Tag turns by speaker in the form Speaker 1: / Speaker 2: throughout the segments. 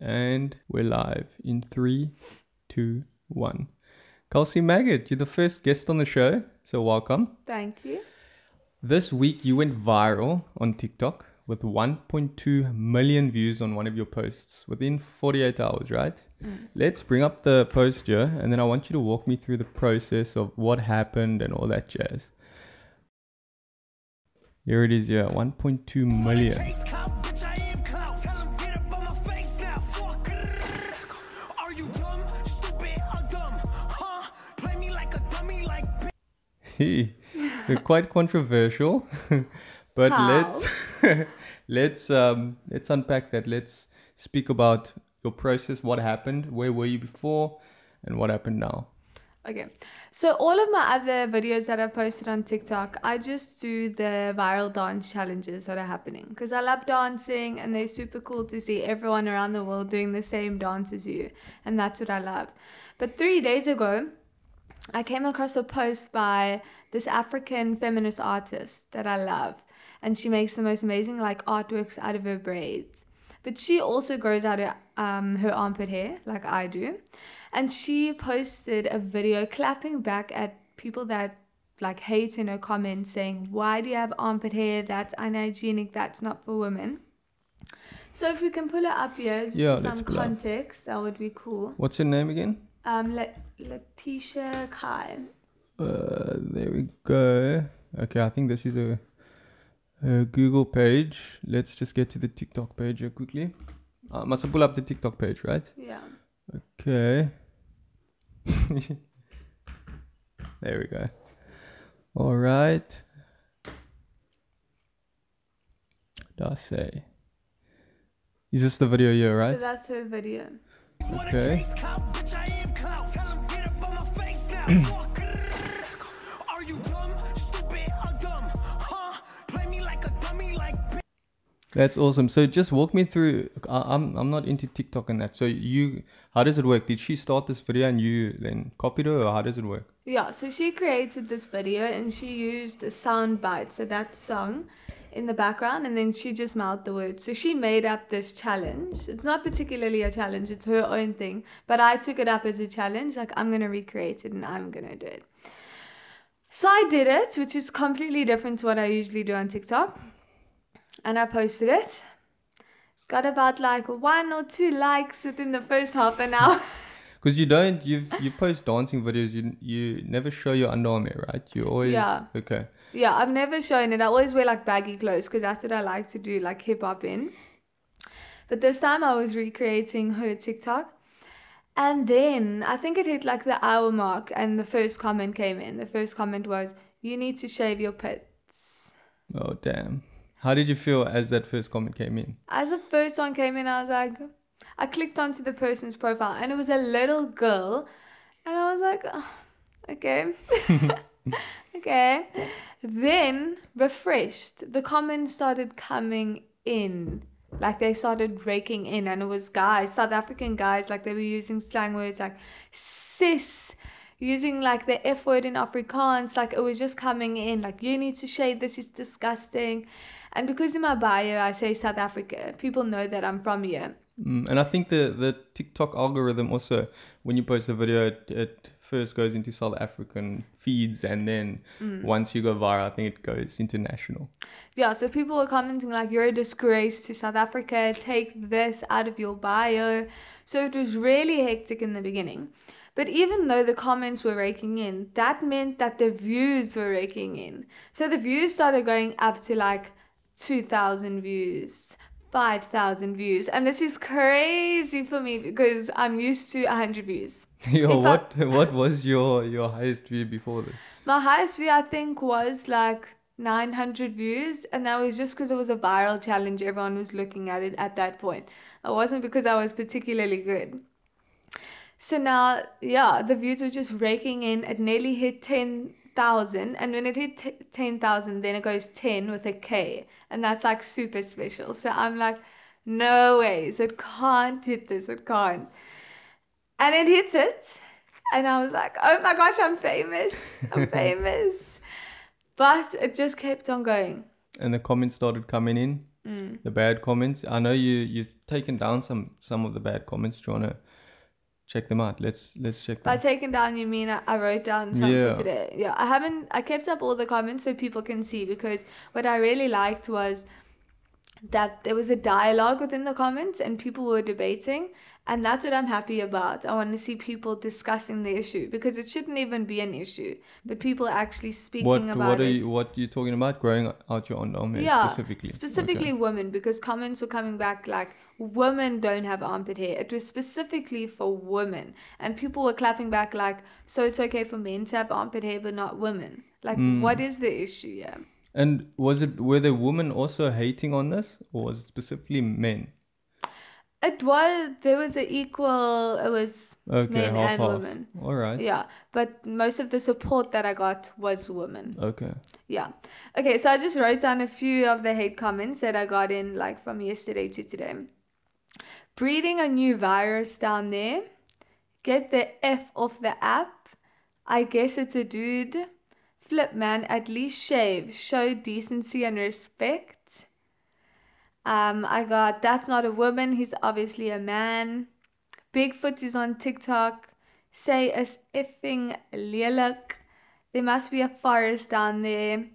Speaker 1: And we're live in three, two, one. Kelsey Maggott, you're the first guest on the show, so welcome.
Speaker 2: Thank you.
Speaker 1: This week you went viral on TikTok with 1.2 million views on one of your posts within 48 hours, right? Mm. Let's bring up the post here and then I want you to walk me through the process of what happened and all that jazz. Here it is, yeah, 1.2 million. They're quite controversial, but
Speaker 2: How?
Speaker 1: let's let's um let's unpack that. Let's speak about your process, what happened, where were you before, and what happened now.
Speaker 2: Okay. So all of my other videos that I've posted on TikTok, I just do the viral dance challenges that are happening because I love dancing and they're super cool to see everyone around the world doing the same dance as you. And that's what I love. But 3 days ago, I came across a post by this African feminist artist that I love. And she makes the most amazing like artworks out of her braids. But she also grows out her, um, her armpit hair like I do. And she posted a video clapping back at people that like hate in her comments saying, Why do you have armpit hair? That's unhygienic, that's not for women. So if we can pull it up here, just
Speaker 1: Yeah,
Speaker 2: for some
Speaker 1: pull it up.
Speaker 2: context, that would be cool.
Speaker 1: What's your name again?
Speaker 2: Um, Let- Letitia Kai.
Speaker 1: Uh, there we go. Okay, I think this is a, a Google page. Let's just get to the TikTok page here quickly. Uh, must I pull up the TikTok page, right?
Speaker 2: Yeah.
Speaker 1: Okay. there we go. All right. Does say. Is this the video here,
Speaker 2: So
Speaker 1: right?
Speaker 2: that's her video.
Speaker 1: Okay. That's awesome. So just walk me through. I, I'm I'm not into TikTok and that. So you, how does it work? Did she start this video and you then copied her, or how does it work?
Speaker 2: Yeah, so she created this video and she used a sound bite, so that song in the background, and then she just mouthed the words. So she made up this challenge. It's not particularly a challenge, it's her own thing, but I took it up as a challenge. Like, I'm gonna recreate it and I'm gonna do it. So I did it, which is completely different to what I usually do on TikTok, and I posted it. Got about like one or two likes within the first half an hour.
Speaker 1: Because you don't, you've you post dancing videos. You you never show your underarm right? You always
Speaker 2: Yeah.
Speaker 1: okay.
Speaker 2: Yeah, I've never shown it. I always wear like baggy clothes because that's what I like to do, like hip hop in. But this time I was recreating her TikTok. And then I think it hit like the hour mark and the first comment came in. The first comment was, You need to shave your pits.
Speaker 1: Oh damn. How did you feel as that first comment came in?
Speaker 2: As the first one came in, I was like, I clicked onto the person's profile and it was a little girl. And I was like, oh, okay. okay. Then, refreshed, the comments started coming in. Like they started raking in, and it was guys, South African guys, like they were using slang words like sis, using like the F word in Afrikaans. Like it was just coming in, like, you need to shade this is disgusting. And because in my bio I say South Africa, people know that I'm from here.
Speaker 1: Mm, and I think the the TikTok algorithm also, when you post a video, it, it first goes into South African feeds, and then
Speaker 2: Mm.
Speaker 1: once you go viral, I think it goes international.
Speaker 2: Yeah, so people were commenting like, "You're a disgrace to South Africa. Take this out of your bio." So it was really hectic in the beginning. But even though the comments were raking in, that meant that the views were raking in. So the views started going up to like 2,000 views, 5,000 views. And this is crazy for me because I'm used to 100 views.
Speaker 1: Yo,
Speaker 2: If I-
Speaker 1: what what was your your highest view before this?
Speaker 2: My highest view, I think, was like 900 views, and that was just because it was a viral challenge. Everyone was looking at it at that point. It wasn't because I was particularly good. So now, yeah, the views were just raking in. It nearly hit 10,000, and when it hit t- 10,000, then it goes 10 with a K, and that's like super special. So I'm like, no ways, it can't hit this, it can't. And it hits it. And I was like, oh my gosh, I'm famous. I'm famous. But it just kept on going.
Speaker 1: And the comments started coming in.
Speaker 2: Mm.
Speaker 1: the bad comments. I know you you've taken down some some of the bad comments. Do you wanna check them out? Let's let's check
Speaker 2: By
Speaker 1: them.
Speaker 2: taking down, you mean I, I wrote down some
Speaker 1: Yeah.
Speaker 2: today. Yeah, I haven't. I kept up all the comments so people can see because what I really liked was that there was a dialogue within the comments and people were debating, and that's what I'm happy about. I want to see people discussing the issue because it shouldn't even be an issue, but people actually speaking
Speaker 1: What
Speaker 2: about
Speaker 1: what are
Speaker 2: it.
Speaker 1: you what you talking about? Growing out your own hair
Speaker 2: Yeah,
Speaker 1: specifically.
Speaker 2: Specifically women, because comments were coming back like women don't have armpit hair. It was specifically for women, and people were clapping back like, so it's okay for men to have armpit hair, but not women. Like,
Speaker 1: Mm.
Speaker 2: what is the issue? Yeah.
Speaker 1: And was it were the women also hating on this, or was it specifically men?
Speaker 2: It was there was an equal. It was
Speaker 1: Okay,
Speaker 2: men
Speaker 1: half
Speaker 2: and
Speaker 1: half.
Speaker 2: women.
Speaker 1: All right.
Speaker 2: Yeah, but most of the support that I got was women.
Speaker 1: Okay.
Speaker 2: Yeah. Okay, so I just wrote down a few of the hate comments that I got in like from yesterday to today. Breeding a new virus down there. Get the F off the app. I guess it's a dude. Flip man, at least shave. Show decency and respect. Um, I got that's not a woman, he's obviously a man. Bigfoot is on TikTok. Say as effing lilac. There must be a forest down there.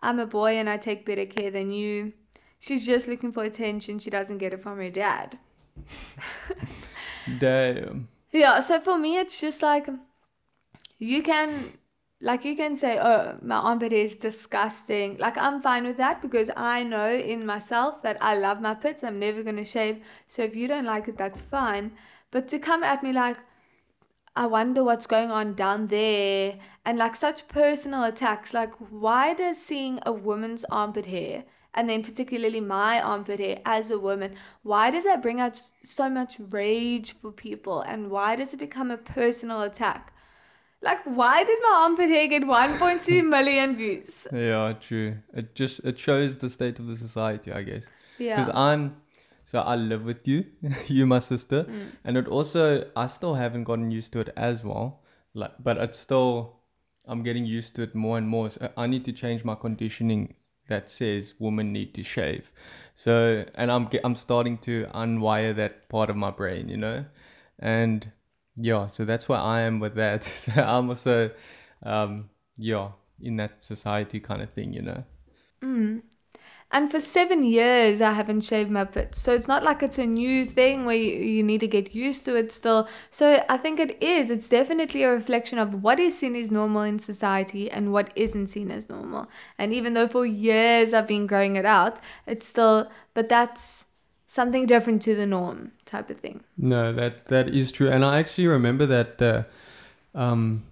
Speaker 2: I'm a boy and I take better care than you. She's just looking for attention. She doesn't get it from her dad.
Speaker 1: Damn.
Speaker 2: Yeah, so for me, it's just like you can, like, you can say, oh, my armpit is disgusting. Like, I'm fine with that because I know in myself that I love my pits. I'm never going to shave. So if you don't like it, that's fine. But to come at me like, I wonder what's going on down there, and like such personal attacks, like, why does seeing a woman's armpit hair and then particularly my armpit hair as a woman, why does that bring out so much rage for people and why does it become a personal attack? Like, why did my armpit hair get 1.2 million views?
Speaker 1: Yeah, true. It just it shows the state of the society, I guess.
Speaker 2: Yeah.
Speaker 1: Because I'm so I live with you, you my sister,
Speaker 2: Mm.
Speaker 1: and it also I still haven't gotten used to it as well. Like, but it's still I'm getting used to it more and more. So I need to change my conditioning that says women need to shave. So and I'm I'm starting to unwire that part of my brain, you know, and yeah, so that's where I am with that. So I'm also, um, yeah, in that society kind of thing, you know.
Speaker 2: Mm. And for seven years, I haven't shaved my pits. So it's not like it's a new thing where you, you need to get used to it still. So I think it is. It's definitely a reflection of what is seen as normal in society and what isn't seen as normal. And even though for years I've been growing it out, it's still, but that's something different to the norm type of thing.
Speaker 1: No, that that is true, and I actually remember that uh, um,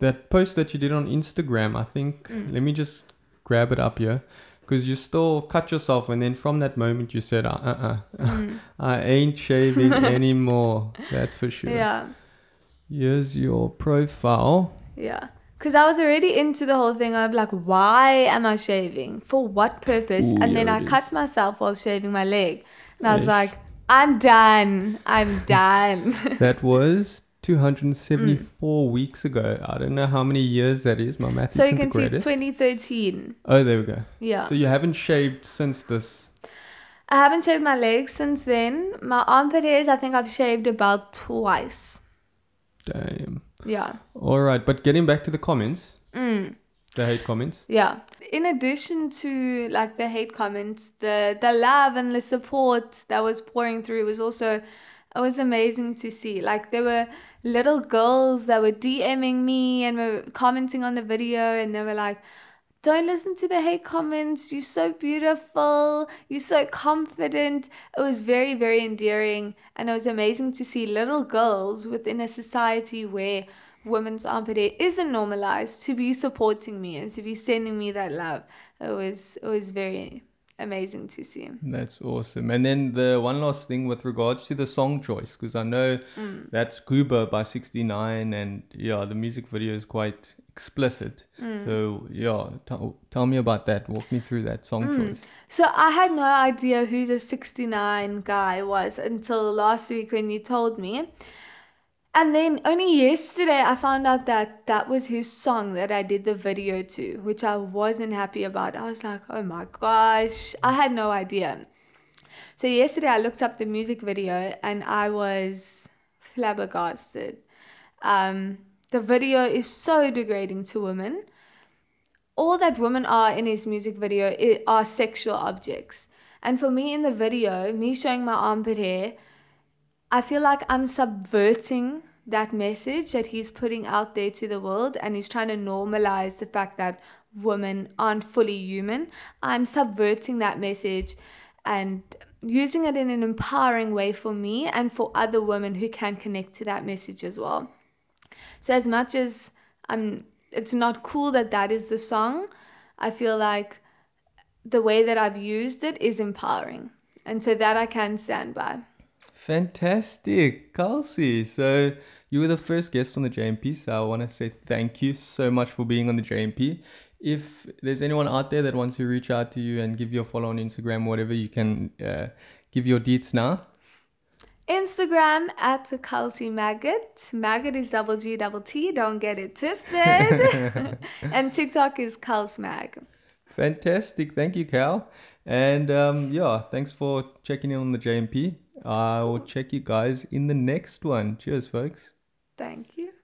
Speaker 1: that post that you did on Instagram. I think
Speaker 2: Mm.
Speaker 1: let me just grab it up here because you still cut yourself, and then from that moment you said, "Uh, uh, uh
Speaker 2: Mm.
Speaker 1: I ain't shaving anymore." That's for sure.
Speaker 2: Yeah.
Speaker 1: Here's your profile.
Speaker 2: Yeah. Because I was already into the whole thing of like, why am I shaving? For what purpose?
Speaker 1: Ooh,
Speaker 2: and then I cut
Speaker 1: is.
Speaker 2: myself while shaving my leg. And I was
Speaker 1: Ish.
Speaker 2: like, I'm done. I'm done.
Speaker 1: That was 274 weeks ago. I don't know how many years that is. My math
Speaker 2: Mm. so you can see 2013.
Speaker 1: oh, there we go.
Speaker 2: Yeah.
Speaker 1: So you haven't shaved since this.
Speaker 2: I haven't shaved my legs since then. My armpit hairs, I think I've shaved about twice.
Speaker 1: Damn.
Speaker 2: Yeah.
Speaker 1: All right, but getting back to the comments,
Speaker 2: Mm.
Speaker 1: the hate comments.
Speaker 2: Yeah. In addition to like the hate comments, the the love and the support that was pouring through was also it was amazing to see. Like there were little girls that were DMing me and were commenting on the video and they were like don't listen to the hate comments. You're so beautiful. You're so confident. It was very, very endearing. And it was amazing to see little girls within a society where women's armpit hair isn't normalized to be supporting me and to be sending me that love. It was it was very amazing to see.
Speaker 1: That's awesome. And then the one last thing with regards to the song choice, because I know
Speaker 2: Mm.
Speaker 1: that's Gooba by 69, and yeah, the music video is quite explicit.
Speaker 2: Mm.
Speaker 1: So yeah, t- tell me about that. Walk me through that song
Speaker 2: Mm.
Speaker 1: choice.
Speaker 2: So I had no idea who the 69 guy was until last week when you told me. And then only yesterday I found out that that was his song that I did the video to, which I wasn't happy about. I was like, oh my gosh, I had no idea. So yesterday I looked up the music video and I was flabbergasted. Um, the video is so degrading to women. All that women are in his music video are sexual objects. And for me in the video, me showing my armpit hair, I feel like I'm subverting that message that he's putting out there to the world and he's trying to normalize the fact that women aren't fully human. I'm subverting that message and using it in an empowering way for me and for other women who can connect to that message as well. So as much as I'm it's not cool that that is the song, I feel like the way that I've used it is empowering. And so that I can stand by.
Speaker 1: Fantastic, Kelsey. So you were the first guest on the JMP, so I want to say thank you so much for being on the JMP. If there's anyone out there that wants to reach out to you and give you a follow on Instagram, whatever, you can uh, give your deets now.
Speaker 2: Instagram at Kelsey Maggott. Maggott is double G double T. Don't get it twisted. and TikTok is Kels Mag.
Speaker 1: Fantastic. Thank you, Cal. And um, yeah, thanks for checking in on the JMP. I will check you guys in the next one. Cheers, folks.
Speaker 2: Thank you.